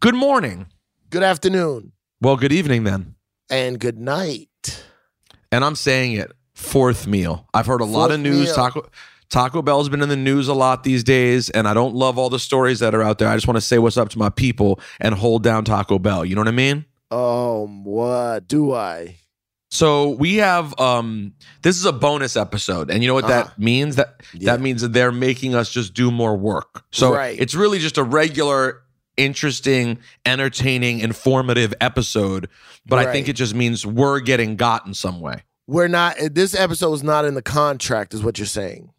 Good morning. Good afternoon. Well, good evening then. And good night. And I'm saying it, fourth meal. I've heard a lot of news. meal. Taco Taco Bell's been in the news a lot these days, and I don't love all the stories that are out there. I just want to say what's up to my people and hold down Taco Bell. You know what I mean? Oh, what do I? So we have um this is a bonus episode, and you know what Uh-huh. that means? That Yeah. that means that they're making us just do more work. So Right. it's really just a regular, interesting, entertaining, informative episode. But I think it just means we're getting got in some way. We're not. This episode is not in the contract, is what you're saying.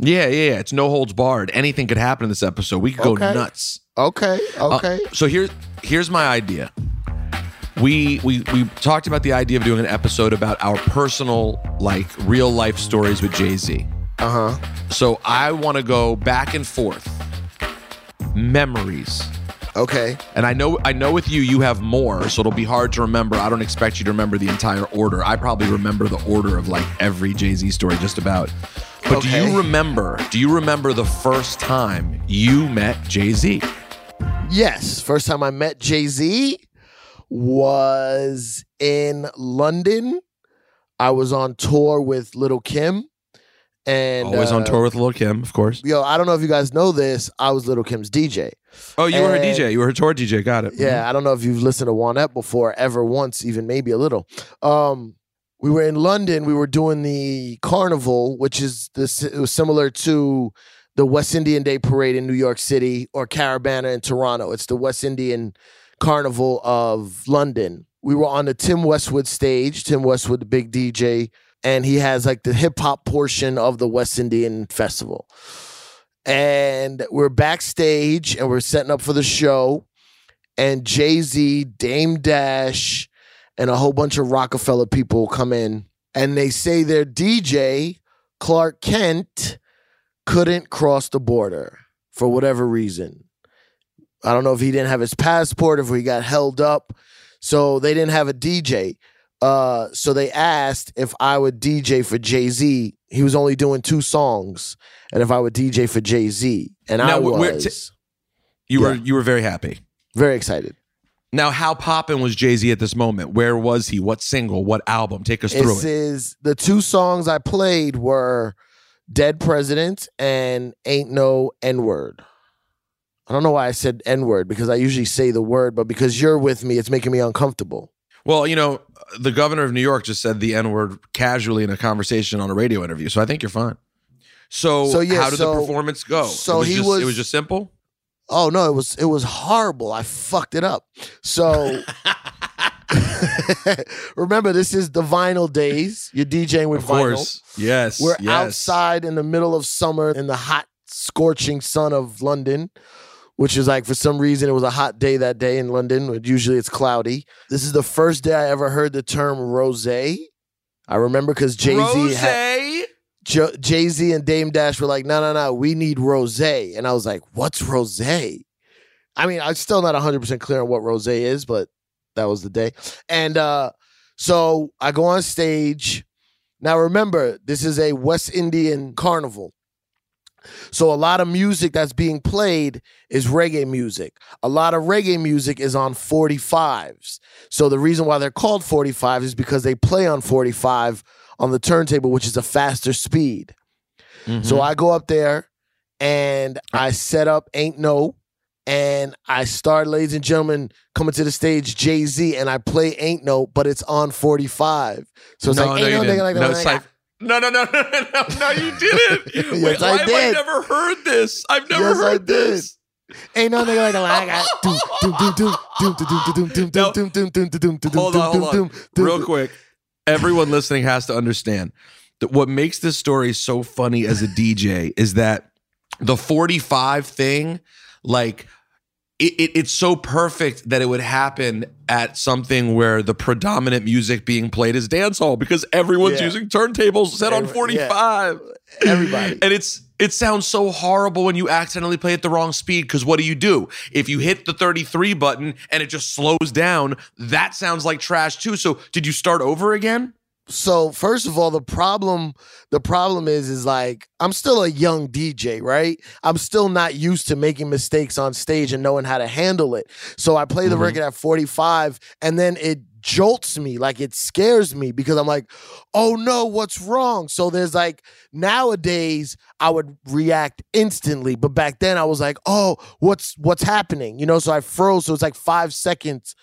Yeah, yeah, yeah. It's no holds barred. Anything could happen in this episode. We could go nuts. Okay. Uh, Okay. so here's here's my idea. We we we talked about the idea of doing an episode about our personal, like real life stories with Jay Z. Uh huh. So I want to go back and forth. Memories. Okay. And I know I know with you you have more, so it'll be hard to remember. I don't expect you to remember the entire order. I probably remember the order of like every Jay-Z story just about. But do you remember? Do you remember the first time you met Jay-Z? Yes. First time I met Jay Z was in London. I was on tour with Little Kim. And Always on uh, tour with Lil Kim, of course. Yo, I don't know if you guys know this. I was Little Kim's DJ. Oh, you were her DJ. You were her tour DJ. Got it. Yeah, I don't know if you've listened to One Up before, ever once, even maybe a little. Um, we were in London. We were doing the carnival, which is this. It was similar to the West Indian Day Parade in New York City or Caribana in Toronto. It's the West Indian Carnival of London. We were on the Tim Westwood stage. Tim Westwood, the big DJ, and he has like the hip hop portion of the West Indian Festival. And we're backstage and we're setting up for the show and Jay Z, Dame Dash, and a whole bunch of Roc-A-Fella people come in, and they say their DJ, Clark Kent, couldn't cross the border for whatever reason. I don't know if he didn't have his passport, if he got held up. So they didn't have a DJ. Uh, so they asked if I would DJ for Jay Z. He was only doing two songs, and if I would DJ for Jay Z, and Now, I was t- You were you were very happy. very excited. Now, how poppin' was Jay Z at this moment? Where was he? What single? What album? Take us through This it. is the two songs I played were Dead President and Ain't No N Word. I don't know why I said N word because I usually say the word, but because you're with me, it's making me uncomfortable. Well, you know, the governor of New York just said the N word casually in a conversation on a radio interview, so I think you're fine. So, So, yeah, how did so- the performance go? so was he just, was- It was just simple. Oh no, it was it was horrible. I fucked it up. So remember, this is the vinyl days. You're DJing with Of vinyl. course, yes. We're yes. outside in the middle of summer in the hot, scorching sun of London, which is like for some reason it was a hot day that day in London. Usually it's cloudy. This is the first day I ever heard the term rose. I remember because Jay Z had. Jay Z and Dame Dash were like, no, no, no, we need rose. And I was like, what's rose? I mean, I'm still not 100% clear on what rose is, but that was the day. And uh, so I go on stage. Now, remember, this is a West Indian carnival. So a lot of music that's being played is reggae music. A lot of reggae music is on 45s. So the reason why they're called 45s is because they play on 45 on the turntable, which is a faster speed. Mhm. So I go up there and I set up Ain't No. And I start, ladies and gentlemen, coming to the stage, Jay Z, and I play Ain't No, but it's on 45. So it's no, like, no, Ain't No, nigga, like no, it's like, no, no, no, no, no, no, you didn't. Yes, Wait, I why have I did. never heard this? I've never Yes, I heard did. this. Ain't no nigga like. I doom, doom, Hold on, hold on. Real quick. Everyone listening has to understand that what makes this story so funny as a DJ is that the 45 thing, like, it, it, it's so perfect that it would happen at something where the predominant music being played is dancehall because everyone's Yeah. using turntables set on Every- yeah. 45. Everybody. And it's it sounds so horrible when you accidentally play at the wrong speed because what do you do? If you hit the 33 button and it just slows down, that sounds like trash too. So did you start over again? So first of all, the problem the problem is is like I'm still a young DJ, right? I'm still not used to making mistakes on stage and knowing how to handle it. So I play the Mhm. record at 45 and then it jolts me, like it scares me because I'm like, "Oh no, what's wrong?" So there's like nowadays I would react instantly, but back then I was like, "Oh, what's what's happening?" You know, so I froze, so it's like 5 seconds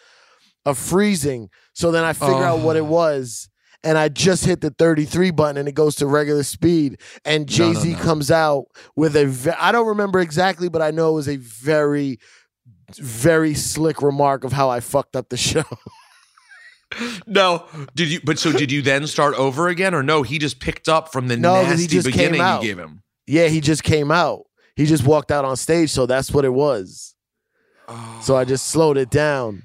of freezing. So then I figure out what it Oh. was and I just hit the 33 button and it goes to regular speed. And No, Jay no, Z no. comes out with a, ve- I don't remember exactly, but I know it was a very, very slick remark of how I fucked up the show. No, did you? But so did you then start over again, or no? He just picked up from the No, 'cause he nasty just came beginning you gave him. yeah, he just came out. He just walked out on stage. So that's what it was. So I just slowed it down.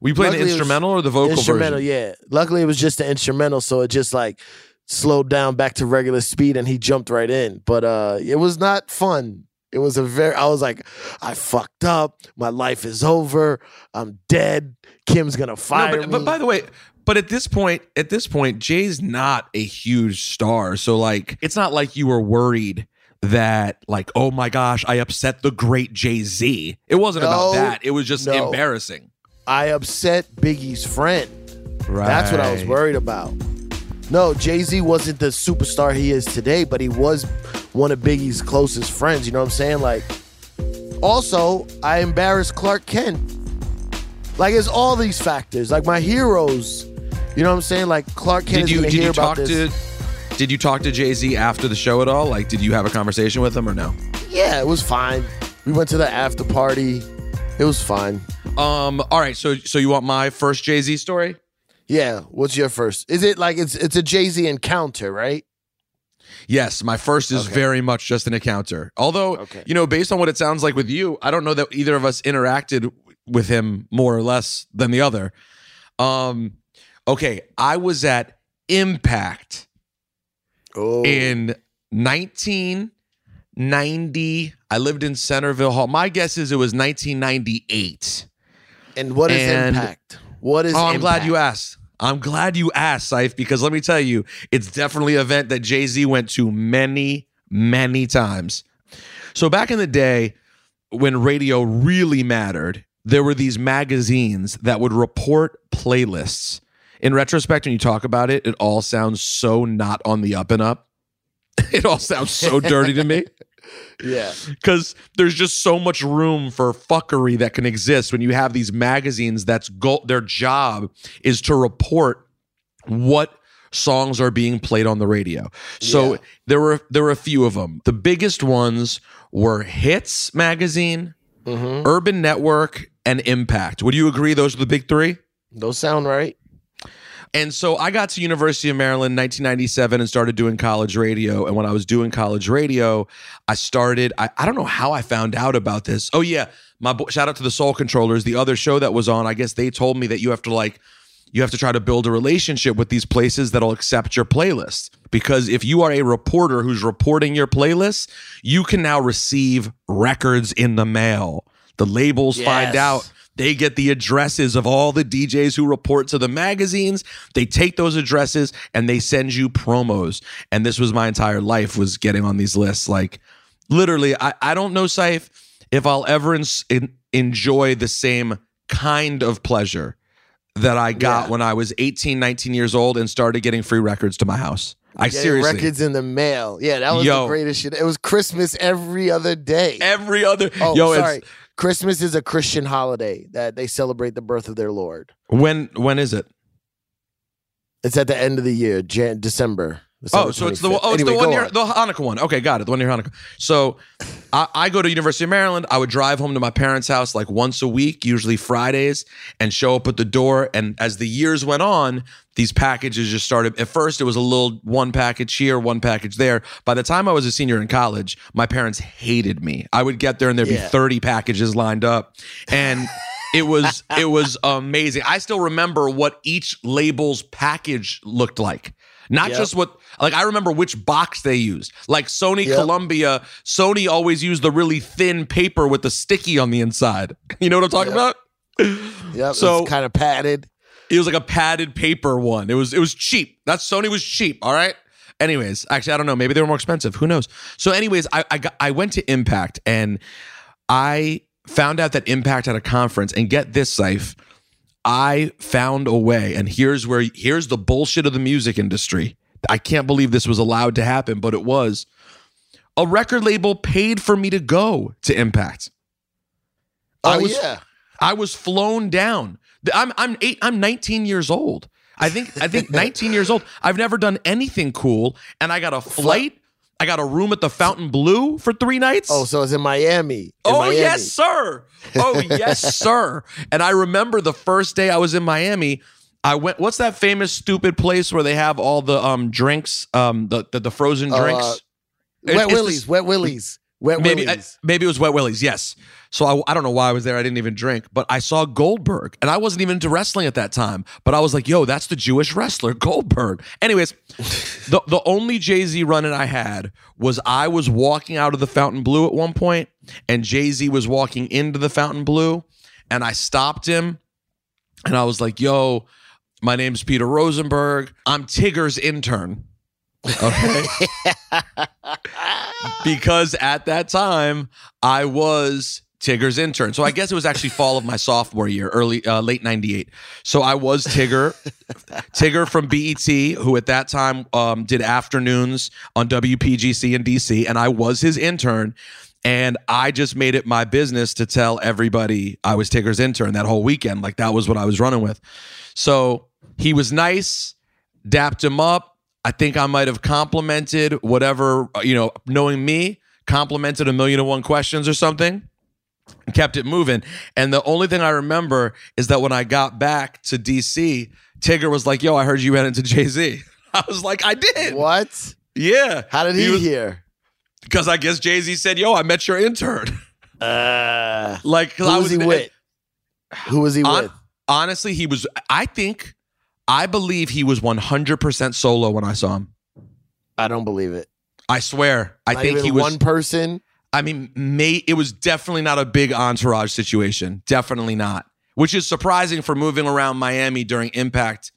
We played the it was instrumental or the vocal instrumental, version? yeah. Luckily, it was just the instrumental, so it just like slowed down back to regular speed, and he jumped right in. But uh, it was not fun. It was a very. I was like, I fucked up. My life is over. I'm dead. Kim's gonna fire No, but, me. but by the way, but at this point, at this point, Jay's not a huge star, so like, it's not like you were worried that like, oh my gosh, I upset the great Jay Z. It wasn't about that. It was just no. embarrassing. I upset Biggie's friend. Right. That's what I was worried about. No, Jay Z wasn't the superstar he is today, but he was one of Biggie's closest friends. You know what I'm saying? Like, also, I embarrassed Clark Kent. Like, it's all these factors. Like, my heroes. You know what I'm saying? Like, Clark Kent Did you did you talk to? Did you talk to Jay Z after the show at all? Like, did you have a conversation with him or no? Yeah, it was fine. We went to the after party. It was fine. Um. All right. So so you want my first Jay Z story? Yeah. What's your first? Is it like it's it's a Jay Z encounter, right? Yes, my first is Okay. very much just an encounter. Although, Okay. you know, based on what it sounds like with you, I don't know that either of us interacted with him more or less than the other. Um, okay, I was at Impact Oh, in 1990. I lived in Centreville Hall. My guess is it was 1998. And what is and- impact? What is? Oh, I'm glad you asked. I'm glad you asked, Saif, because let me tell you, it's definitely an event that Jay Z went to many, many times. So back in the day, when radio really mattered, there were these magazines that would report playlists. In retrospect, when you talk about it, it all sounds so not on the up and up. It all sounds so dirty to me Yeah. because there's just so much room for fuckery that can exist when you have these magazines that's go- their job is to report what songs are being played on the radio. So Yeah. there were there were a few of them. The biggest ones were Hits magazine, Mm-hmm. Urban Network, and Impact. Would you agree those are the big 3? Those sound right. And so I got to University of Maryland in 1997 and started doing college radio. And when I was doing college radio, I started. I, I don't know how I found out about this. Oh yeah, my bo- shout out to the Soul Controllers, the other show that was on. I guess they told me that you have to like, you have to try to build a relationship with these places that'll accept your playlist. Because if you are a reporter who's reporting your playlist, you can now receive records in the mail. The labels find out they get the addresses of all the DJs who report to the magazines. They take those addresses and they send you promos. And this was my entire life was getting on these lists. Like literally, I, I don't know, Saif, if I'll ever enjoy the same kind of pleasure that I got Yeah. when I was 18, 19 years old and started getting free records to my house. I seriously. records in the mail. Yeah, that was Yo. the greatest shit. It was Christmas every other day. Every other oh, yo, sorry. Christmas is a Christian holiday that they celebrate the birth of their Lord. when when is it? It's at the end of the year, Jan- December. Oh, so it's the 25th. oh, it's Anyway, the one go near on. the Hanukkah one. Okay, got it. The one near Hanukkah. So, I, I go to University of Maryland. I would drive home to my parents' house like once a week, usually Fridays, and show up at the door. And as the years went on, these packages just started. At first, it was a little one package here, one package there. By the time I was a senior in college, my parents hated me. I would get there and there'd be thirty packages lined up, and. It was it was amazing. I still remember what each label's package looked like. Not Yep. just what like I remember which box they used. Like Sony Yep. Columbia, Sony always used the really thin paper with the sticky on the inside. You know what I'm talking Yep. about? Yeah. So- kind of padded. It was like a padded paper one. It was it was cheap. That Sony was cheap. All right. Anyways, actually, I don't know. Maybe they were more expensive. Who knows? So, anyways, I I, got, I went to Impact and I found out that Impact had a conference. And get this, Saif, I found a way. And here's where here's the bullshit of the music industry. I can't believe this was allowed to happen, but it was. A record label paid for me to go to Impact. Oh I was yeah. I was flown down. I'm I'm eight. I'm 19 years old. I think I think 19 years old. I've never done anything cool, and I got a flight. I got a room at the Fontainebleau for three nights. Oh, so it's in Miami. In Oh Miami. yes, sir. Oh yes, sir. And I remember the first day I was in Miami. I went. What's that famous stupid place where they have all the um drinks, um the the, the frozen Uh, drinks? It- Wet Willies. this- Wet Willies. Wet maybe I, Willies. maybe it was Wet Willie's. Yes. So I, I don't know why I was there. I didn't even drink, but I saw Goldberg, and I wasn't even into wrestling at that time. But I was like, "Yo, that's the Jewish wrestler Goldberg." Anyways, the the only Jay Z run in I had was I was walking out of the Fontainebleau at one point, and Jay Z was walking into the Fontainebleau, and I stopped him, and I was like, "Yo." My name's Peter Rosenberg. I'm Tigger's intern. Okay. because at that time I was Tigger's intern. So I guess it was actually fall of my sophomore year, early uh, late 98. So I was Tigger Tigger from BET who at that time um, did afternoons on WPGC in DC and I was his intern and I just made it my business to tell everybody I was Tigger's intern that whole weekend like that was what I was running with. So he was nice, dapped him up. I think I might have complimented whatever, uh, you know, knowing me, complimented a million and one questions or something and kept it moving. And the only thing I remember is that when I got back to DC, Tigger was like, Yo, I heard you ran into Jay Z. I was like, I did. What? Yeah. How did he, was- hear? Because I guess Jay Z said, Yo, I met your intern. Uh, like, who I was he with? Who was he with? honestly, he was, I think, I believe he was 100% solo when I saw him. I don't believe it. I swear. I Not think he was one person. I mean, may it was definitely not a big entourage situation. Definitely not. Which is surprising for moving around Miami during Impact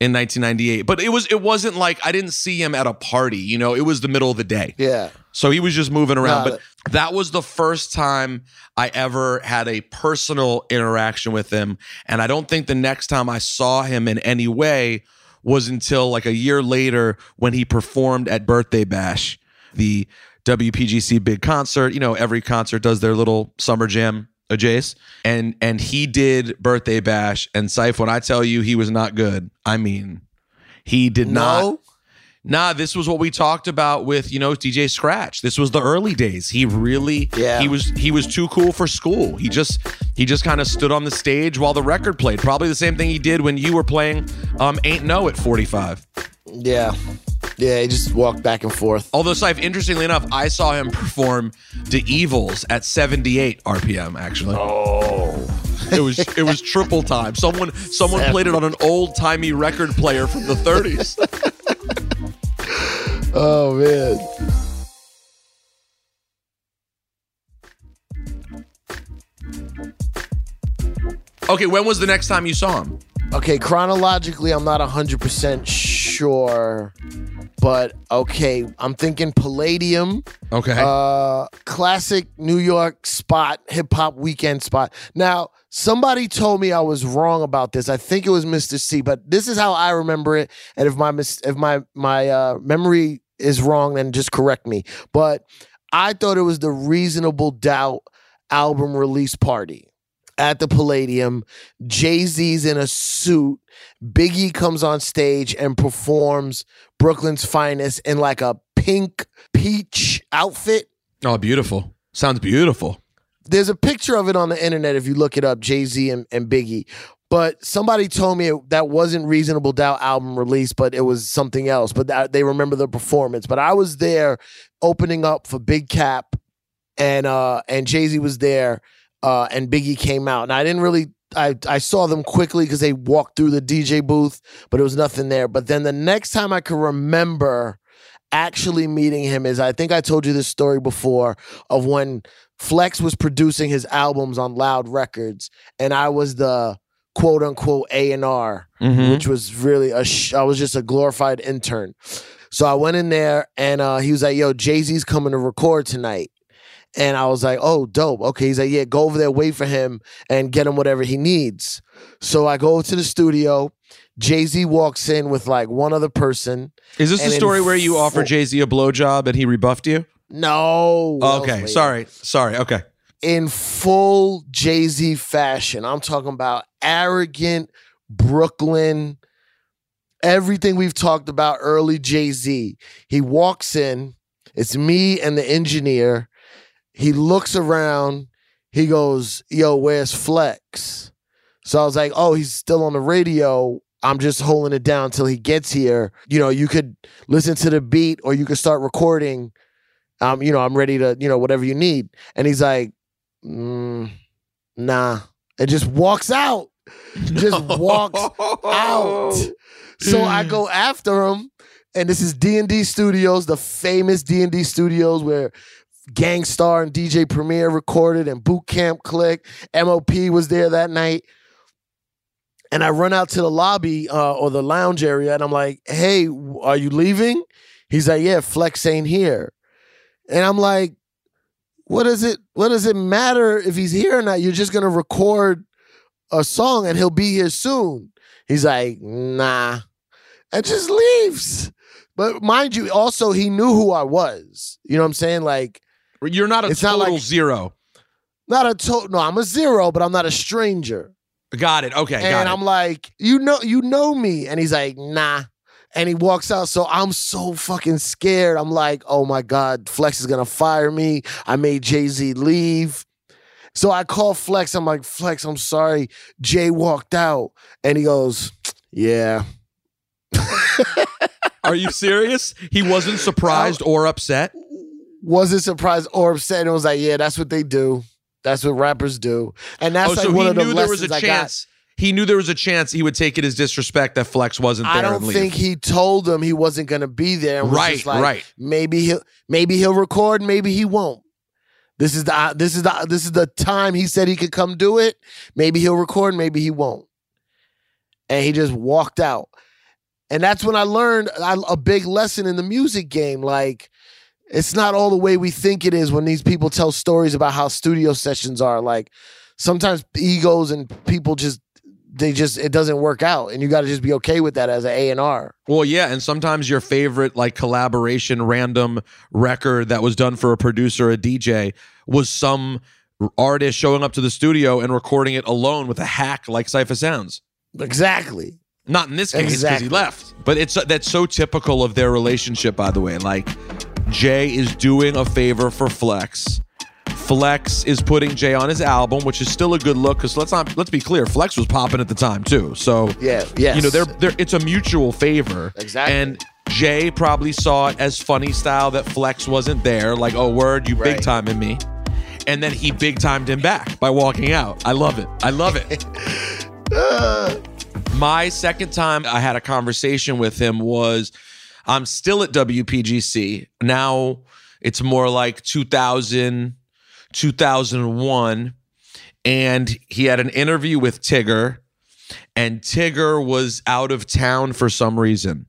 in 1998. But it was it wasn't like I didn't see him at a party, you know, it was the middle of the day. Yeah. So he was just moving around. But that was the first time I ever had a personal interaction with him. And I don't think the next time I saw him in any way was until like a year later when he performed at Birthday Bash, the WPGC big concert. You know, every concert does their little summer jam. A Jace and and he did birthday bash and Syph. When I tell you he was not good, I mean he did not No. Nah, this was what we talked about with you know DJ Scratch. This was the early days. He really, Yeah. he was he was too cool for school. He just he just kind of stood on the stage while the record played. Probably the same thing he did when you were playing um, Ain't No at 45. Yeah. Yeah. He just walked back and forth. Although, Syph, interestingly enough, I saw him perform The Evils at 78 RPM. Actually, Oh. it was it was triple time. Someone someone played it on an old timey record player from the 30s. Oh man. Okay, when was the next time you saw him? Okay, chronologically, I'm not 100% sure, but okay, I'm thinking Palladium, Okay, uh, classic New York spot, hip hop weekend spot. Now, somebody told me I was wrong about this. I think it was Mr. C, but this is how I remember it. And if my mis- if my my uh, memory is wrong, then just correct me. But I thought it was the Reasonable Doubt album release party at the Palladium. Jay Z's in a suit. Biggie comes on stage and performs Brooklyn's finest in like a pink peach outfit. oh, beautiful. Sounds beautiful. There's a picture of it on the internet if you look it up, Jay Z and, and Biggie. But somebody told me it, that wasn't Reasonable Doubt album release, but it was something else. But that, they remember the performance. But I was there opening up for Big Kap, and uh, and Jay Z was there, uh, and Biggie came out. And I didn't really, I I saw them quickly because they walked through the DJ booth, but it was nothing there. But then the next time I could remember actually meeting him is I think I told you this story before of when Flex was producing his albums on Loud Records, and I was the quote unquote A and R, Mhm. which was really a. Sh- I was just a glorified intern. So I went in there and uh, he was like, "Yo, Jay Z's coming to record tonight." And I was like, "Oh, dope. Okay." He's like, "Yeah, go over there, wait for him, and get him whatever he needs." So I go to the studio. Jay Z walks in with like one other person. Is this the story where you offered full- Jay Z a blowjob and he rebuffed you? No. was okay, sorry, sorry. Okay, in full Jay Z fashion. I'm talking about arrogant Brooklyn, everything we've talked about early Jay Z. He walks in, it's me and the engineer. He looks around, he goes, Yo, where's Flex? So I was like, Oh, he's still on the radio. I'm just holding it down till he gets here. You know, you could listen to the beat or you could start recording. Um, you know, I'm ready to, you know, whatever you need. And he's like, mm, nah. And just walks out. Just walks out. So I go after him, and this is D and D Studios, the famous D and D Studios where Gang Starr and DJ Premier recorded, and Boot Camp Click. MOP was there that night, and I run out to the lobby uh, or the lounge area, and I'm like, "Hey, are you leaving?" He's like, "Yeah, Flex ain't here," and I'm like, "What does it? What does it matter if he's here or not? You're just gonna record a song, and he'll be here soon." He's like, "Nah," and just leaves. But mind you, also he knew who I was. You know what I'm saying? Like, you're not a It's not total like- zero. not a total. No, I'm a zero, but I'm not a stranger. Got it. Okay, got and. I'm like, you know, you know me. And he's like, nah. And he walks out. So I'm so fucking scared. I'm like, oh my God, Flex is gonna fire me. I made Jay-Z leave. So I call Flex. I'm like, Flex, I'm sorry. Jay walked out. And he goes, Yeah. Are you serious? He wasn't surprised or upset. Wasn't surprised or upset. And it was like, Yeah, that's what they do. That's what rappers do. And that's oh, like so one he of the knew there was lessons a I got. He knew there was a chance he would take it as disrespect that Flex wasn't there I don't think he told them he wasn't gonna be there. was right, just like, right. maybe he'll maybe he'll record, maybe he won't. This is the uh, this is the uh, this is the time he said he could come do it. Maybe he'll record, maybe he won't. And he just walked out. And that's when I learned uh, a a big lesson in the music game. Like, it's not all the way we think it is when these people tell stories about how studio sessions are. Like, sometimes egos and people just they just it doesn't work out, and you got to just be okay with that as an A and R. Well, yeah, and sometimes your favorite like collaboration random record that was done for a producer, a DJ, was some artist showing up to the studio and recording it alone with a hack like Cipha Sounds. Exactly. Not in this case because Exactly. he left. But it's that's so typical of their relationship, by the way. Like Jay is doing a favor for Flex. Flex is putting Jay on his album, which is still a good look. Because let's not let's be clear, Flex was popping at the time too. So Yeah. Yes. you know, they're they're it's a mutual favor. Exactly. And Jay probably saw it as funny style that Flex wasn't there. Like, oh word, you big Right. time in me. And then he big timed him back by walking out. I love it. I love it. Uh, My second time I had a conversation with him was I'm still at WPGC. Now it's more like 2000, 2001. And he had an interview with Tigger, and Tigger was out of town for some reason.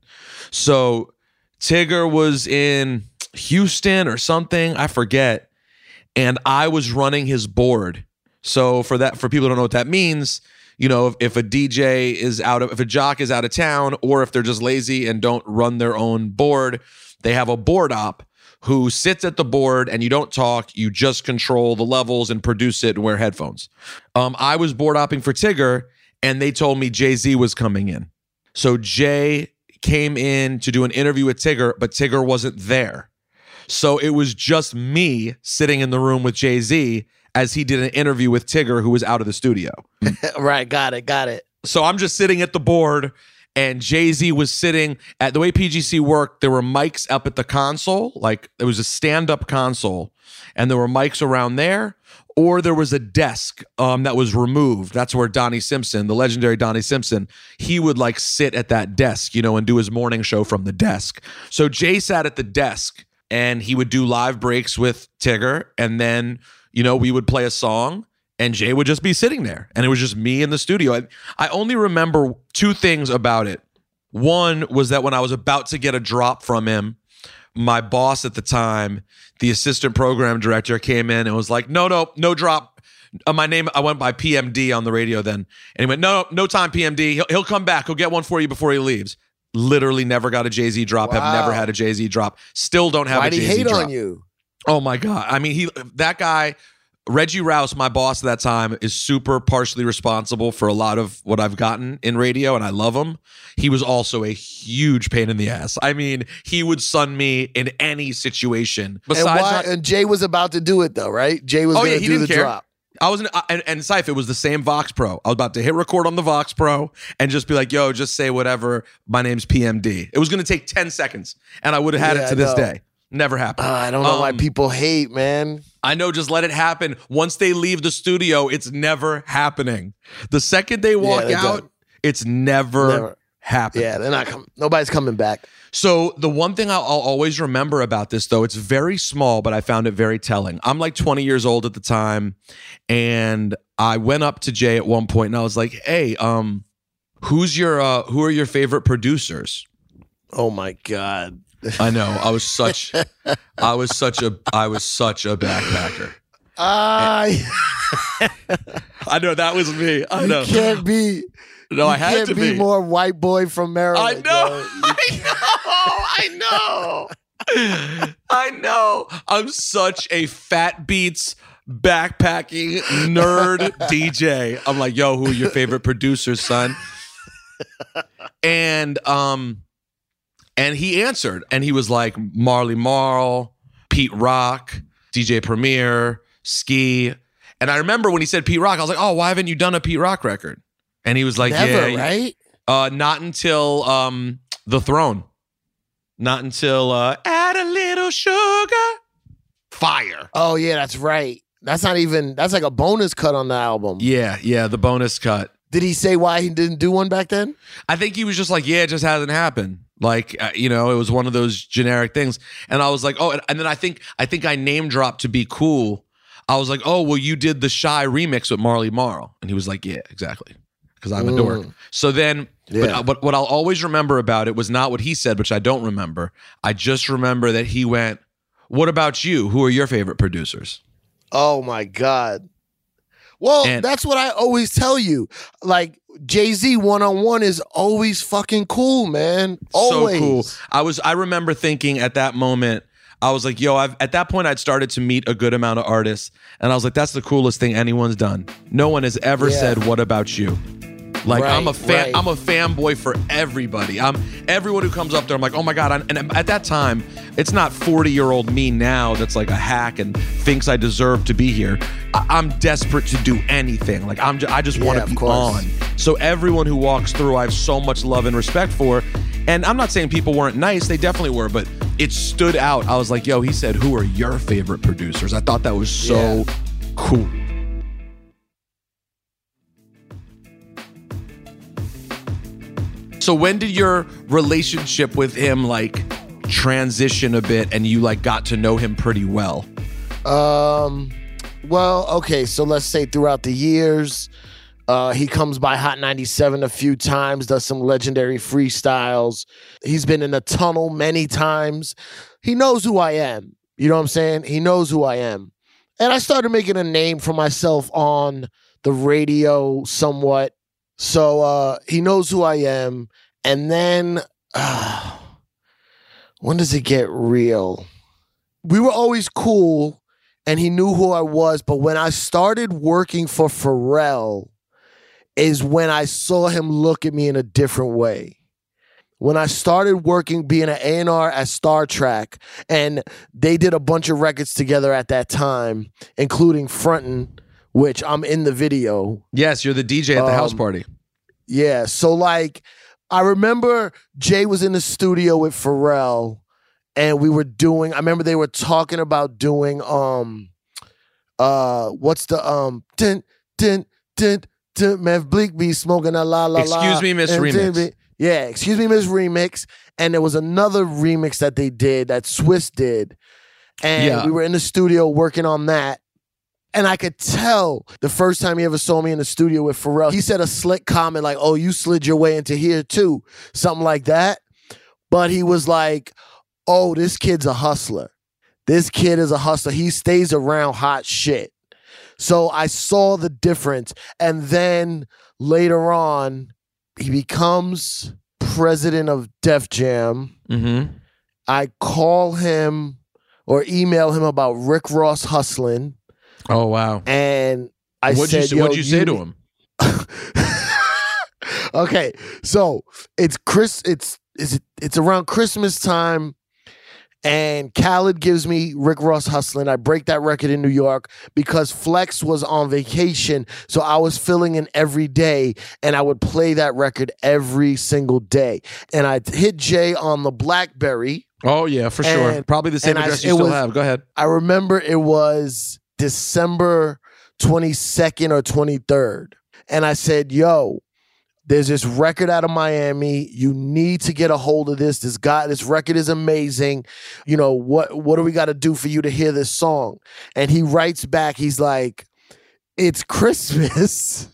So Tigger was in Houston or something, I forget. And I was running his board. So for that, for people who don't know what that means, you know, if, if a DJ is out of, if a jock is out of town, or if they're just lazy and don't run their own board, they have a board op who sits at the board and you don't talk, you just control the levels and produce it and wear headphones. Um, I was board opping for Tigger, and they told me Jay Z was coming in. So Jay came in to do an interview with Tigger, but Tigger wasn't there. So it was just me sitting in the room with Jay Z as he did an interview with Tigger, who was out of the studio. right. Got it. Got it. So I'm just sitting at the board, and Jay Z was sitting at the way PGC worked. There were mics up at the console, like it was a stand up console, and there were mics around there. Or there was a desk um, that was removed. That's where Donnie Simpson, the legendary Donnie Simpson, he would like sit at that desk, you know, and do his morning show from the desk. So Jay sat at the desk and he would do live breaks with Tigger. And then, you know, we would play a song and Jay would just be sitting there, and it was just me in the studio. I, I only remember two things about it. One was that when I was about to get a drop from him, my boss at the time, the assistant program director, came in and was like, "No, no, no drop." Uh, my name, I went by PMD on the radio then, and he went, "No, no time, PMD. He'll, he'll come back. He'll get one for you before he leaves." Literally never got a Jay Z drop. Have never had a Jay Z drop. Still don't have Why a Jay Z hate on you? Oh my god! I mean, he that guy, Reggie Rouse, my boss at that time, is super partially responsible for a lot of what I've gotten in radio, and I love him. He was also a huge pain in the ass. I mean, he would sun me in any situation. Besides, and, why, not- and Jay was about to do it though, right? Jay was Oh, going to he do didn't the care. drop. I was in, and, and Syph, it was the same Vox Pro. I was about to hit record on the Vox Pro and just be like, "Yo, just say whatever. My name's PMD." It was going to take ten seconds, and I would have had Yeah, it I to this know. day. Never happened. Uh, I don't know why Um, people hate, man. I know, just let it happen. Once they leave the studio, it's never happening. The second they walk they out, don't. it's never, Never. happening. Yeah, they're not coming. Nobody's coming back. So the one thing I'll, I'll always remember about this, though, it's very small, but I found it very telling. I'm like 20 years old at the time, and I went up to Jay at one point, and I was like, "Hey, um, who's your uh, who are your favorite producers?" Oh my god. I know I was such, I was such a, I was such a backpacker. I I know that was me. I you know. can't be. No, you I had can't to be, be. more white boy from Maryland. I know. I know. I know. I know. I'm such a fat beats backpacking nerd DJ. I'm like, yo, who are your favorite producers, son? And um, and he answered, and he was like Marley Marl, Pete Rock, DJ Premier, Ski. And I remember when he said Pete Rock, I was like, oh, why haven't you done a Pete Rock record? And he was like, Never, yeah, right? uh, not until um, the throne. Not until uh, add a little sugar. Fire. Oh yeah, that's right. That's not even. That's like a bonus cut on the album. Yeah, yeah, the bonus cut. Did he say why he didn't do one back then? I think he was just like, yeah, it just hasn't happened. Like, uh, you know, it was one of those generic things. And I was like, oh, and, and then I think I think I name dropped to be cool. I was like, oh, well, you did the Shy remix with Marley Marl, and he was like, yeah, exactly, because I'm a Mm. dork. So then, but, Yeah. uh, but what I'll always remember about it was not what he said, which I don't remember. I just remember that he went, "What about you? Who are your favorite producers?" Oh my god. Well, And- that's what I always tell you. Like Jay Z one on one is always fucking cool, man. Always. So cool. I was. I remember thinking at that moment. I was like, yo, I've at that point I'd started to meet a good amount of artists, and I was like, that's the coolest thing anyone's done. No one has ever Yeah. said, "What about you?" Like I'm a fan. right. I'm a fanboy for everybody. I'm everyone who comes up there. I'm like, oh my god! And at that time, it's not 40 year old me now that's like a hack and thinks I deserve to be here. I, I'm desperate to do anything. Like I'm. Just, I just want to of be on. So everyone who walks through, I have so much love and respect for. And I'm not saying people weren't nice; they definitely were, but it stood out. I was like, "Yo," he said, "Who are your favorite producers?" I thought that was so Yeah. cool. So when did your relationship with him like transition a bit, and you like got to know him pretty well? Um, well, okay, so let's say throughout the years, uh, he comes by Hot 97 a few times, does some legendary freestyles. He's been in a tunnel many times. He knows who I am. You know what I'm saying? He knows who I am. And I started making a name for myself on the radio somewhat. So uh, he knows who I am. And then, uh, when does it get real? We were always cool and he knew who I was. But when I started working for Pharrell, is when I saw him look at me in a different way. When I started working, being an A&R at Star Trak, and they did a bunch of records together at that time, including Frontin', which I'm in the video. Yes, you're the DJ at the house Um, party. Yeah. So like I remember Jay was in the studio with Pharrell and we were doing I remember they were talking about doing um uh what's the um dent dent dun dun Mev Bleak be smoking a la la la. Excuse me, Miss Remix. Yeah, excuse me, Miss Remix. And there was another remix that they did that Swizz did. And Yeah. we were in the studio working on that. And I could tell the first time he ever saw me in the studio with Pharrell, he said a slick comment like, Oh, you slid your way into here too. Something like that. But he was like, Oh, this kid's a hustler. This kid is a hustler. He stays around hot shit. So I saw the difference. And then later on, he becomes president of Def Jam. Mm-hmm. I call him or email him about Rick Ross hustling. Oh wow. And I what'd said, you, what'd you say to him? okay, so it's Chris. It's is it? It's around Christmas time, and Khaled gives me Rick Ross hustling. I break that record in New York because Flex was on vacation, so I was filling in every day, and I would play that record every single day. And I hit Jay on the BlackBerry. Oh yeah, for sure. Probably the same and I- address you still was- have. Go ahead. I remember it was December 22nd or 23rd. And I said, yo, there's this record out of Miami. You need to get a hold of this. This guy, this record is amazing. You know, what what do we got to do for you to hear this song? And he writes back, he's like, It's Christmas.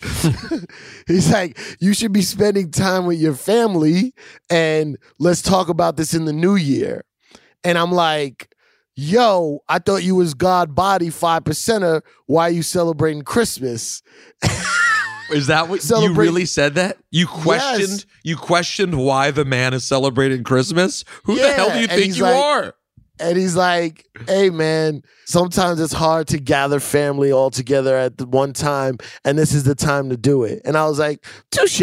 he's like, you should be spending time with your family and let's talk about this in the new year. And I'm like, yo, I thought you was God body five percenter. Why are you celebrating Christmas? Is that what you really said? That you questioned? Yes. You questioned why the man is celebrating Christmas? Who the hell do you and think you like- are? And he's like, hey man, sometimes it's hard to gather family all together at the one time, and this is the time to do it. And I was like, touche,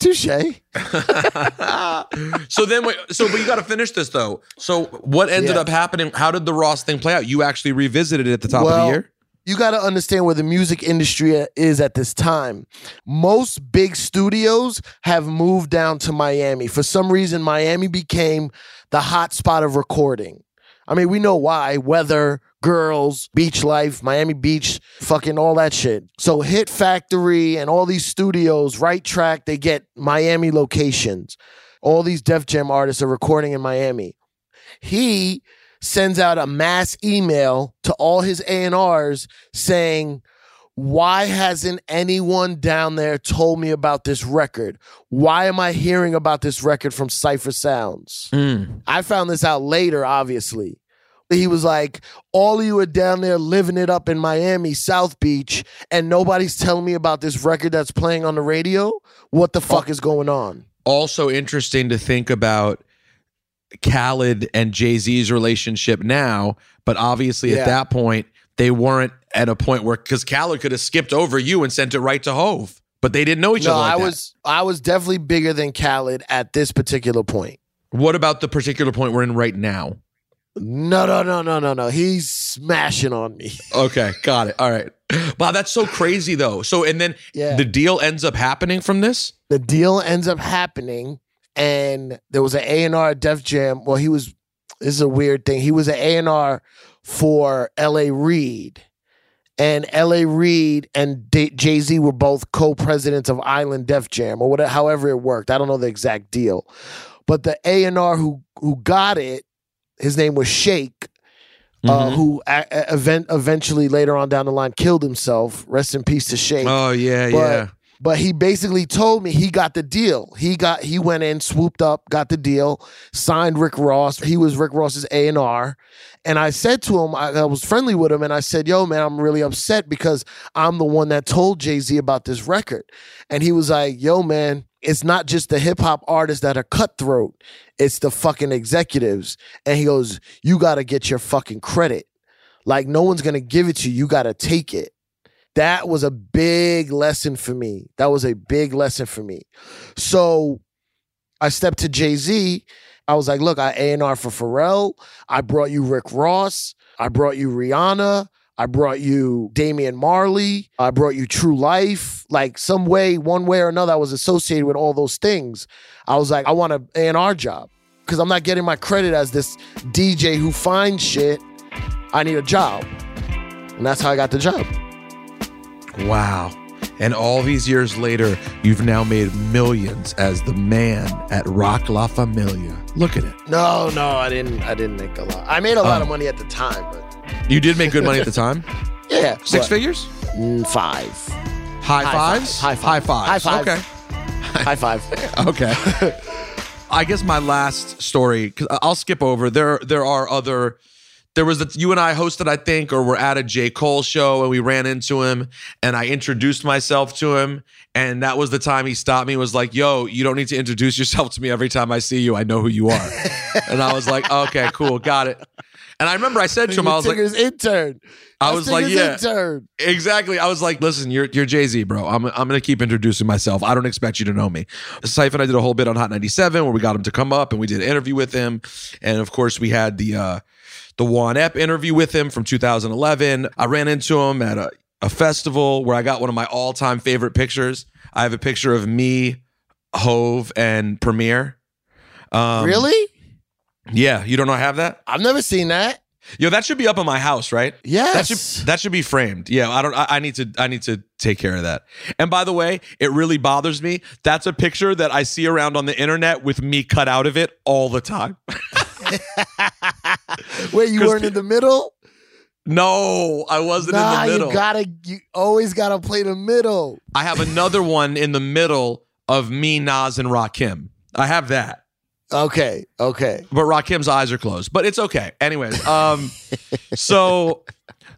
touche. so then, wait, so but you got to finish this though. So what ended Yeah. up happening? How did the Ross thing play out? You actually revisited it at the top of the year. You got to understand where the music industry is at this time. Most big studios have moved down to Miami. For some reason, Miami became the hot spot of recording. I mean, we know why weather, girls, beach life, Miami Beach, fucking all that shit. So, Hit Factory and all these studios, Right Track, they get Miami locations. All these Def Jam artists are recording in Miami. He sends out a mass email to all his A&Rs saying, why hasn't anyone down there told me about this record? Why am I hearing about this record from Cipha Sounds? Mm. I found this out later, obviously. He was like, All of you are down there living it up in Miami, South Beach, and nobody's telling me about this record that's playing on the radio. What the fuck is going on? Also interesting to think about Khaled and Jay Z's relationship now, but obviously Yeah. at that point they weren't at a point where because Khaled could have skipped over you and sent it right to Hove, but they didn't know each No, other. Like I that. was I was definitely bigger than Khaled at this particular point. What about the particular point we're in right now? No, no, no, no, no, no. He's smashing on me. Okay, got it. All right. Wow, that's so crazy though. So and then Yeah. the deal ends up happening from this? the deal ends up happening and there was an A&R at Def Jam. Well, he was this is a weird thing. He was an A&R for LA Reid. And LA Reid and D- Jay-Z were both co-presidents of Island Def Jam or whatever however it worked. I don't know the exact deal. But the A&R who who got it, his name was Shake. Uh, Mhm. who a- a- event eventually later on down the line killed himself. Rest in peace to Shake. Oh yeah, But- yeah. But he basically told me he got the deal. He got he went in, swooped up, got the deal, signed Rick Ross. He was Rick Ross's A and R. And I said to him, I, I was friendly with him, and I said, "Yo, man, I'm really upset because I'm the one that told Jay Z about this record." And he was like, "Yo, man, it's not just the hip hop artists that are cutthroat; it's the fucking executives." And he goes, "You got to get your fucking credit. Like no one's gonna give it to you. You got to take it." That was a big lesson for me. That was a big lesson for me. So I stepped to Jay Z. I was like, look, I A&R for Pharrell. I brought you Rick Ross. I brought you Rihanna. I brought you Damian Marley. I brought you True Life. Like some way, one way or another, I was associated with all those things. I was like, I want an A&R job because I'm not getting my credit as this DJ who finds shit. I need a job. And that's how I got the job. Wow. And all these years later, you've now made millions as the man at Roc La Familia. Look at it. No, no, I didn't. I didn't make a lot. I made a lot Oh. of money at the time, but You did make good money at the time? Yeah, Six but- figures? Mm, five. High, High fives? five. High five. High fives. Five. High five. Okay. Okay. I guess my last story, 'cause I'll skip over. There, there are other. There was that you and I hosted, I think, or we're at a J. Cole show and we ran into him and I introduced myself to him. And that was the time he stopped me was like, Yo, you don't need to introduce yourself to me every time I see you. I know who you are. and I was like, Okay, cool, got it. And I remember I said to him, I was like, intern. I was like, yeah. Intern. Exactly. I was like, listen, you're you're Jay Z, bro. I'm I'm gonna keep introducing myself. I don't expect you to know me. Syph and I did a whole bit on Hot 97 where we got him to come up and we did an interview with him, and of course we had the uh, the Juan Ep interview with him from 2011. I ran into him at a, a festival where I got one of my all time favorite pictures. I have a picture of me, Hove, and Premier. Um, really? Yeah. You don't know I have that? I've never seen that. Yo, that should be up in my house, right? Yes. That should that should be framed. Yeah, I don't. I, I need to. I need to take care of that. And by the way, it really bothers me. That's a picture that I see around on the internet with me cut out of it all the time. Wait, you weren't in the middle? no, I wasn't nah, in the middle. you gotta. You always gotta play the middle. I have another one in the middle of me, Nas, and Rakim. I have that. Okay. Okay. but Rakim's eyes are closed. But it's okay. Anyways, um, so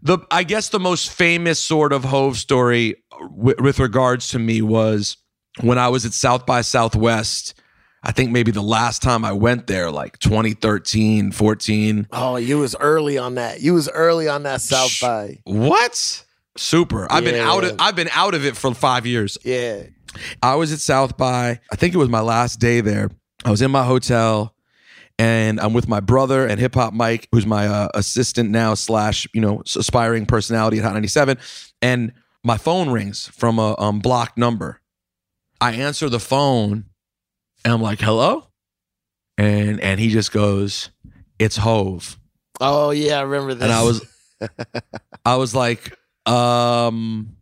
the I guess the most famous sort of Hove story with, with regards to me was when I was at South by Southwest. I think maybe the last time I went there, like 2013, 14. Oh, you was early on that. You was early on that South Shh. by. What? Super. I've been out of I've been out of it for five years. Yeah. I was at South by, I think it was my last day there. I was in my hotel and I'm with my brother and Hip Hop Mike, who's my uh, assistant now, slash, you know, aspiring personality at Hot 97. And my phone rings from a um, blocked number. I answer the phone and I'm like, hello? And and he just goes, it's Hove. Oh yeah, I remember this. And I was I was like, um,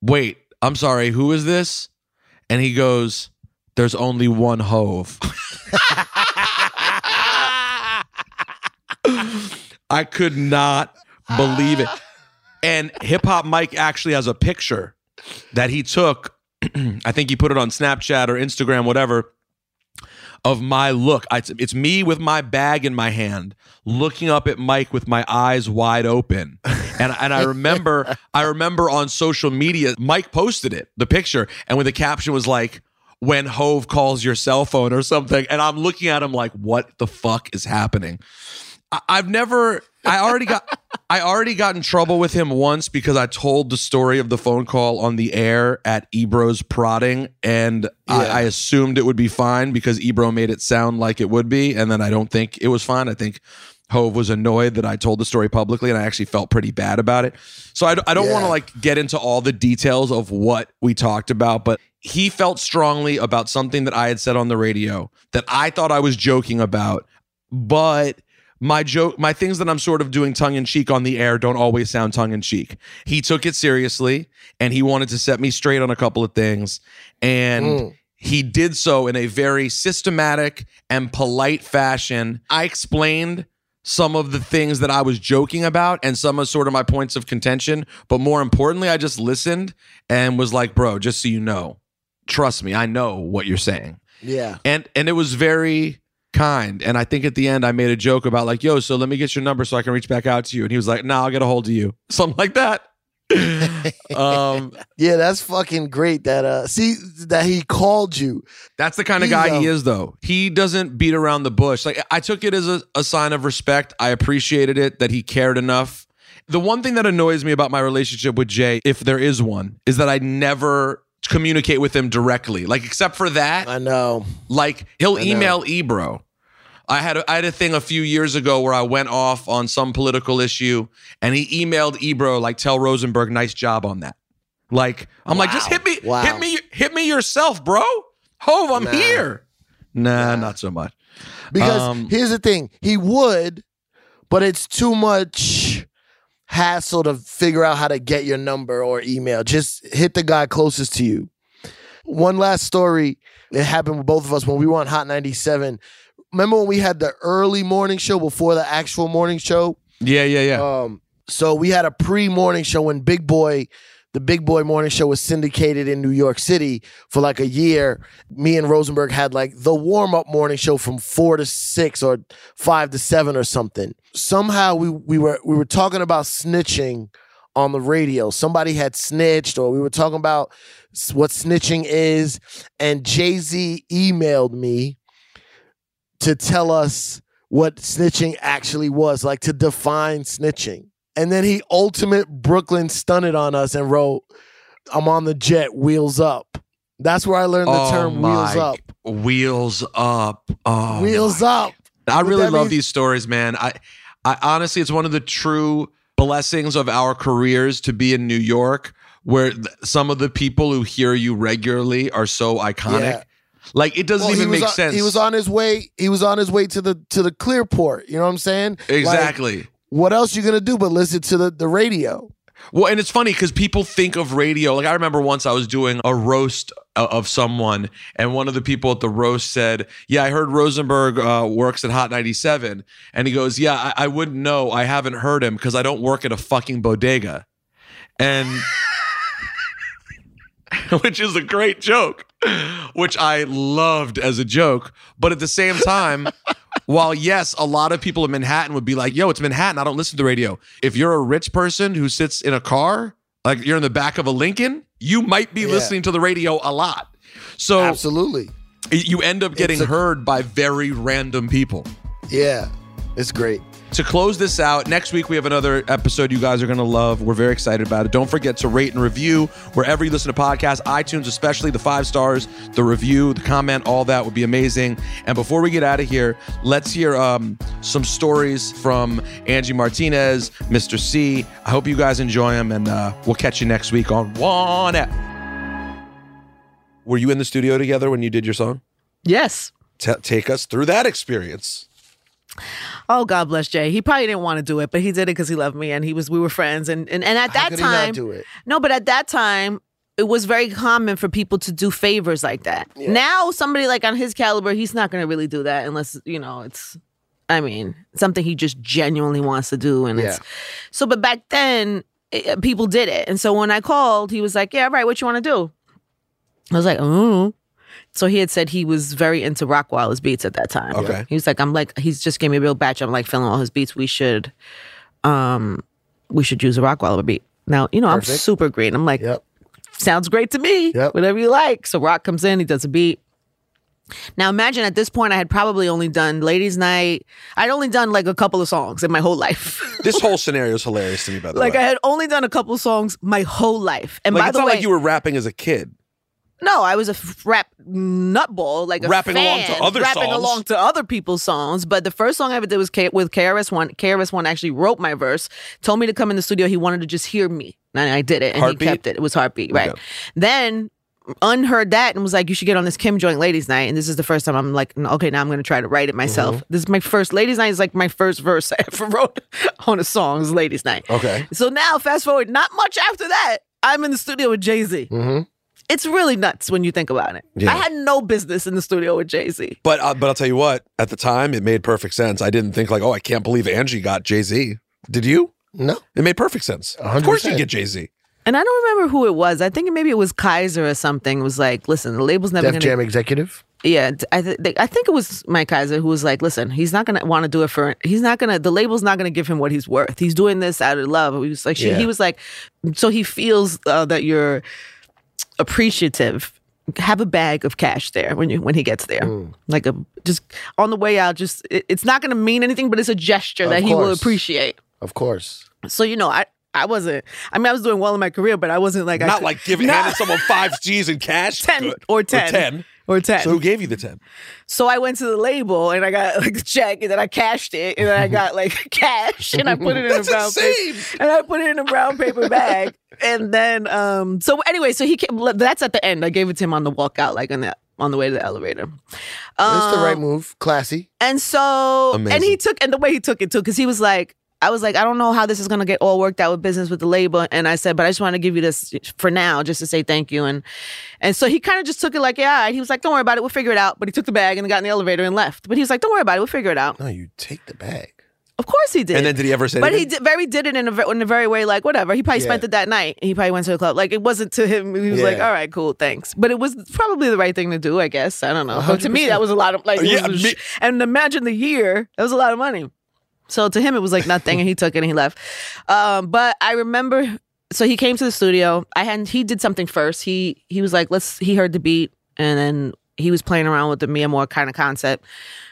wait, I'm sorry, who is this? And he goes, There's only one hove. I could not believe it. And Hip Hop Mike actually has a picture that he took. I think he put it on Snapchat or Instagram, whatever, of my look. I, it's me with my bag in my hand, looking up at Mike with my eyes wide open. And, and I remember, I remember on social media, Mike posted it, the picture, and when the caption was like, when Hove calls your cell phone or something. And I'm looking at him like, what the fuck is happening? I- I've never. I already got. I already got in trouble with him once because I told the story of the phone call on the air at Ebro's prodding, and I, Yeah. I assumed it would be fine because Ebro made it sound like it would be, and then I don't think it was fine. I think Hove was annoyed that I told the story publicly, and I actually felt pretty bad about it. So I, I don't want to like get into all the details of what we talked about, but he felt strongly about something that I had said on the radio that I thought I was joking about, but my joke my things that I'm sort of doing tongue in cheek on the air don't always sound tongue in cheek. He took it seriously and he wanted to set me straight on a couple of things and Mm. he did so in a very systematic and polite fashion. I explained some of the things that I was joking about and some of sort of my points of contention, but more importantly, I just listened and was like, "Bro, just so you know, trust me, I know what you're saying." yeah. and and it was very kind. And i think at the end i made a joke about like yo so let me get your number so i can reach back out to you. And he was like nah i'll get a hold of you. Something like that. Um Yeah, that's fucking great. That uh, see that he called you. that's the kind of guy he um, is though. He doesn't beat around the bush. Like i took it as a, a sign of respect. I appreciated it that he cared enough. The one thing that annoys me about my relationship with jay if there is one is that i never communicate with him directly like except for that I know. Like he'll I know. email Ebro. I had a, I had a thing a few years ago where I went off on some political issue, and he emailed Ebro like, "Tell Rosenberg, nice job on that." Like I'm like, just hit me, Wow. hit me, hit me yourself, bro. Hove, I'm Nah. here. Nah, Nah. not so much. Because Um, here's the thing, he would, but it's too much hassle to figure out how to get your number or email. Just hit the guy closest to you. One last story. It happened with both of us when we were on Hot 97. Remember when we had the early morning show before the actual morning show? Yeah, yeah, yeah. Um, So we had a pre morning show when Big Boy, the Big Boy morning show was syndicated in New York City for like a year. Me and Rosenberg had like the warm up morning show from four to six or five to seven or something. Somehow we we were we were talking about snitching on the radio. Somebody had snitched, or we were talking about what snitching is, and Jay Z emailed me to tell us what snitching actually was, like to define snitching. And then he ultimate Brooklyn stunted on us and wrote, I'm on the jet, wheels up. That's where I learned the Oh term wheels up. Wheels up. Oh, Wheels up. I really love means- these stories, man. I, I honestly, it's one of the true blessings of our careers to be in New York, where th- some of the people who hear you regularly are so iconic. Yeah. Like it doesn't Well, even make on- sense. He was on his way. He was on his way to the to the Clearport. You know what I'm saying? Like, exactly. What else you gonna do but listen to the, the radio? Well, and it's funny because people think of radio. Like I remember once I was doing a roast of someone, and one of the people at the roast said, "Yeah, I heard Rosenberg uh, works at Hot 97," and he goes, "Yeah, I, I wouldn't know. I haven't heard him because I don't work at a fucking bodega," and which is a great joke, which I loved as a joke, but at the same time. While yes, a lot of people in Manhattan would be like, "Yo, it's Manhattan. I don't listen to the radio." If you're a rich person who sits in a car, like you're in the back of a Lincoln, you might be Yeah. listening to the radio a lot. So Absolutely. you end up getting a- heard by very random people. Yeah. It's great. To close this out, next week we have another episode you guys are going to love. We're very excited about it. Don't forget to rate and review wherever you listen to podcasts, iTunes, especially the five stars, the review, the comment, all that would be amazing. And before we get out of here, let's hear um, some stories from Angie Martinez, Mr. C. I hope you guys enjoy them, and uh, we'll catch you next week on Juan Ep. Were you in the studio together when you did your song? Yes. Ta take us through that experience. Oh God bless Jay. He probably didn't want to do it, but he did it because he loved me and he was we were friends and and, and at How that could he not time do it? No, but at that time it was very common for people to do favors like that. Now somebody like on his caliber, he's not going to really do that unless, you know, it's I mean, something he just genuinely wants to do and it's So but back then eh, people did it. And so when I called, he was like, "Yeah, right, what you want to do?" I was like, "Oh." So he had said he was very into Rockwilder's beats at that time. Okay. He was like, I'm like, he's just gave me a real batch. I'm like filling all his beats. We should, um, we should use a Rockwell beat. Now, you know, I'm super green. I'm like, Yep. sounds great to me. Yep. Whatever you like. So Rock comes in, he does a beat. Now imagine at this point I had probably only done Ladies Night. I'd only done like a couple of songs in my whole life. This whole scenario is hilarious to me, by the like way. Like I had only done a couple of songs my whole life. And like by it's the not way, like you were rapping as a kid. No, I was a f- rap nutball, like a Rapping along to other songs. rapping songs. along to other people's songs. But the first song I ever did was K- with KRS One. KRS One actually wrote my verse, told me to come in the studio. He wanted to just hear me, and I did it, and Heartbeat? he kept it. It was heartbeat, right? Okay. Then unheard that and was like, "You should get on this Kim joint, Ladies Night." And this is the first time I'm like, "Okay, now I'm going to try to write it myself." Mm-hmm. This is my first Ladies Night. Is like my first verse I ever wrote on a song. Is Ladies Night. Okay. So now, fast forward, not much after that, I'm in the studio with Jay Z. Mm-hmm. It's really nuts when you think about it. Yeah. I had no business in the studio with Jay Z. But uh, but I'll tell you what, at the time it made perfect sense. I didn't think like, oh, I can't believe Angie got Jay Z. Did you? No. It made perfect sense. A Of course you get Jay Z. And I don't remember who it was. I think maybe it was Kyser or something. It was like, listen, the label's never Def going Jam executive. Yeah, d- I, th- I think it was Mike Kyser who was like, listen, he's not going to want to do it for. He's not going to. The label's not going to give him what he's worth. He's doing this out of love. He was like, she, Yeah. he was like, so he feels uh, that you're appreciative. Have a bag of cash there when you when he gets there, Mm. like a just on the way out. Just it, it's not going to mean anything, but it's a gesture Of that he will appreciate. Of course. So you know, I I wasn't. I mean, I was doing well in my career, but I wasn't like I Not could- like giving Not- handing someone five G's in cash. ten or ten Or ten. Or ten. So who gave you the ten? So I went to the label and I got like the check and then I cashed it and then I got like cash and I put it in That's a brown insane. paper and I put it in a brown paper bag and then um so anyway so he came that's at the end I gave it to him on the walk out like on the on the way to the elevator. It's the right Um, move. Classy. And so, and he took, and the way he took it too, because he was like, I was like, I don't know how this is gonna get all worked out with business with the label. And I said, but I just want to give you this for now, just to say thank you. And and so he kind of just took it like, yeah, right. He was like, don't worry about it, we'll figure it out. But he took the bag and got in the elevator and left. But he was like, don't worry about it, we'll figure it out. No, you take the bag. Of course he did. And then did he ever say? but he did, very did it in a, in a very way like whatever. He probably Yeah. spent it that night. He probably went to the club. Like it wasn't to him. He was like, all right, cool, thanks. But it was probably the right thing to do. I guess I don't know. But to me, that was a lot of like. Yeah, me- and imagine the year. That was a lot of money. So to him, it was like nothing, and he took it and he left. Um, but I remember. So he came to the studio. I had he did something first. He he was like, let's. He heard the beat, and then he was playing around with the Mi Amor kind of concept.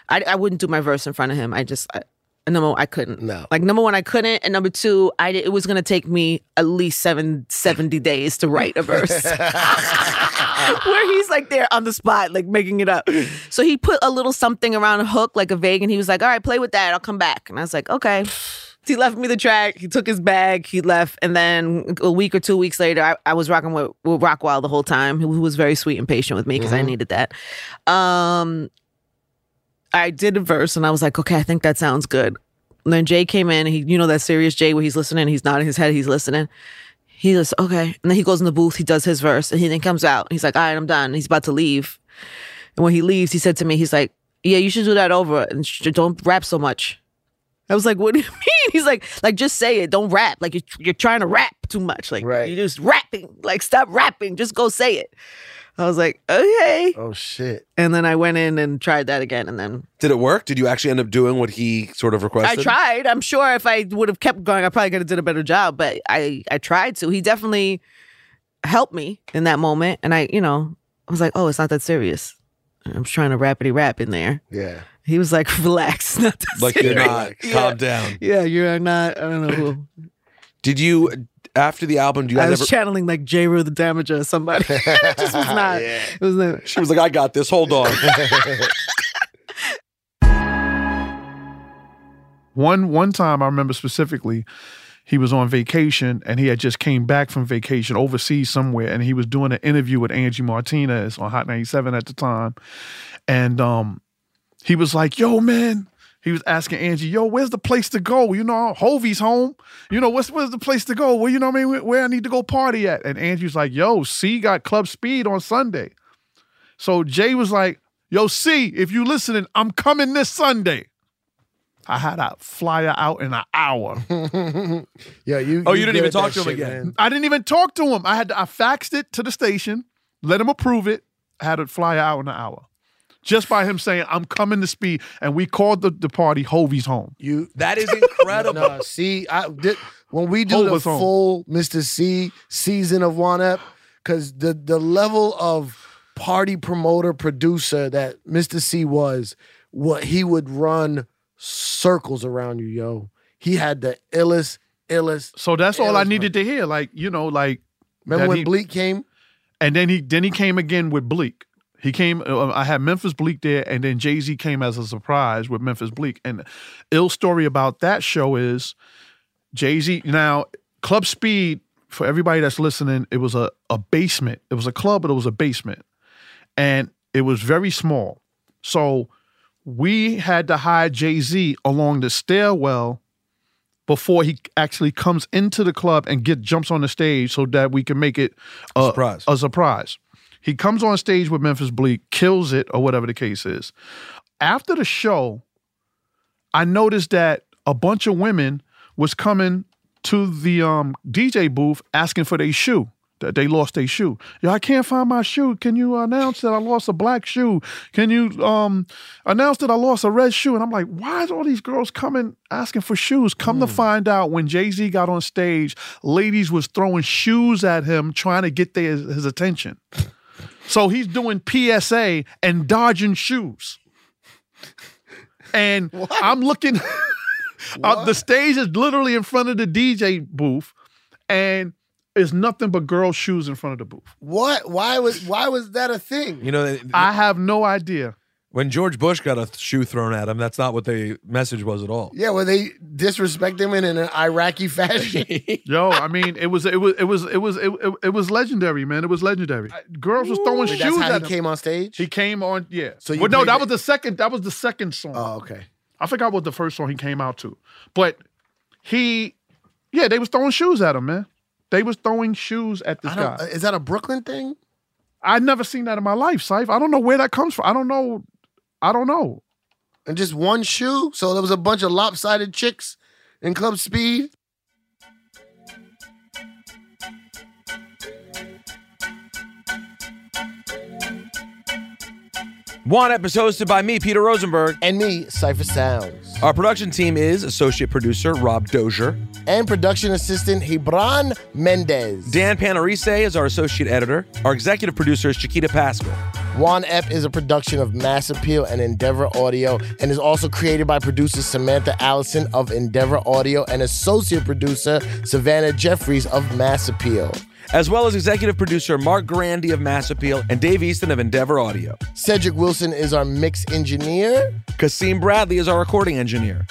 I, I wouldn't do my verse in front of him. I just I, number one, I couldn't. No. Like number one, I couldn't, and number two, I it was gonna take me at least seven, 70 days to write a verse. Where he's like there on the spot, like making it up. So he put a little something around a hook, like a vague, and he was like, "All right, play with that. I'll come back." And I was like, "Okay." He left me the track. He took his bag. He left, and then a week or two weeks later, I, I was rocking with, with Rockwilder the whole time. Who was very sweet and patient with me because I needed that. Um, I did a verse, and I was like, "Okay, I think that sounds good." And then Jay came in. He, you know, that serious Jay where he's listening. He's nodding his head. He's listening. He goes, okay. And then he goes in the booth. He does his verse, and he then comes out. He's like, all right, I'm done. He's about to leave. And when he leaves, he said to me, he's like, yeah, you should do that over and sh- don't rap so much. I was like, what do you mean? He's like, like just say it. Don't rap. Like you're, you're trying to rap too much. Like Right. you're just rapping. Like stop rapping. Just go say it. I was like, okay. Oh shit. And then I went in and tried that again. And then Did it work? Did you actually end up doing what he sort of requested? I tried. I'm sure if I would have kept going, I probably could have did a better job. But I, I tried to. He definitely helped me in that moment, and I, you know, I was like, oh, it's not that serious. I'm just trying to rapidy rap in there. Yeah. He was like, relax, not that Like you're serious. not. Calm down. Yeah, you're not. I don't know who. Did you after the album? Do you I was ever? channeling like Jeru the Damaja or somebody. it just was not. Yeah. It was not. she was like, "I got this. Hold on." One one time I remember specifically, he was on vacation and he had just came back from vacation overseas somewhere, and he was doing an interview with Angie Martinez on Hot 97 at the time, and um, he was like, "Yo, man." He was asking Angie, "Yo, where's the place to go? You know, Hovey's home. You know, what's where's the place to go? Where you know what I mean? Where, where I need to go party at?" And Angie's like, "Yo, C got Club Speed on Sunday." So Jay was like, "Yo, C, if you listening, I'm coming this Sunday." I had a flyer out in an hour. Yeah, you. Oh, you didn't even talk to him shit, again? man. I didn't even talk to him. I had to, I faxed it to the station, let him approve it. I had it flyer out in an hour, just by him saying I'm coming to speed. And we called the, the party Hovey's home. You that is incredible. No, see, I did when we do the Hold home. full Mr. C season of Juan Ep, because the the level of party promoter producer that Mr. C was, what he would run circles around you, yo. He had the illest, illest. So that's all I Illest needed to hear. Like you know, like Remember That when he- Bleek came? and then he then he came again with Bleek. He came. Uh, I had Memphis Bleek there, and then Jay Z came as a surprise with Memphis Bleek. And the ill story about that show is Jay Z. Now Club Speed for everybody that's listening, it was a a basement. It was a club, but it was a basement, and it was very small. So we had to hide Jay Z along the stairwell before he actually comes into the club and get jumps on the stage so that we can make it a Surprise. A surprise. He comes on stage with Memphis Bleek, kills it, or whatever the case is. After the show, I noticed that a bunch of women was coming to the um, DJ booth asking for their shoe. That they lost their shoe. Yo, I can't find my shoe. Can you announce that I lost a black shoe? Can you um, announce that I lost a red shoe? And I'm like, why is all these girls coming asking for shoes? Come to find out, when Jay Z got on stage, ladies was throwing shoes at him, trying to get their, his attention. So he's doing PSA and dodging shoes. And I'm looking. Uh, the stage is literally in front of the DJ booth, and it's nothing but girls' shoes in front of the booth. What? Why was why was that a thing? You know, I have no idea. When George Bush got a shoe thrown at him, that's not what the message was at all. Yeah, well, they disrespect him in an Iraqi fashion. Yo, I mean, it was it was it was it was it, it, it was legendary, man. It was legendary. Girls was throwing Wait, shoes that's how at he him. came on stage. He came on, yeah. So you well, no, played that that- was the second. That was the second song. oh, okay. I forgot what the first song he came out to, but he, yeah, they was throwing shoes at him, man. They was throwing shoes at this I don't, guy. is that a Brooklyn thing? I'd never seen that in my life, Syfe. I don't know where that comes from. I don't know. I don't know. and just one shoe. So there was a bunch of lopsided chicks in Club Speed. One episode hosted by me, Peter Rosenberg. And me, Cipha Sounds. Our production team is associate producer Rob Dozier. And production assistant Hebron Mendez. Dan Panarese is our associate editor. Our executive producer is Chiquita Pascal. Juan Ep is a production of Mass Appeal and Endeavor Audio and is also created by producer Samantha Allison of Endeavor Audio and associate producer Savannah Jeffries of Mass Appeal as well as executive producer Mark Grandy of Mass Appeal and Dave Easton of Endeavor Audio. Cedric Wilson is our mix engineer. Kasim Bradley is our recording engineer.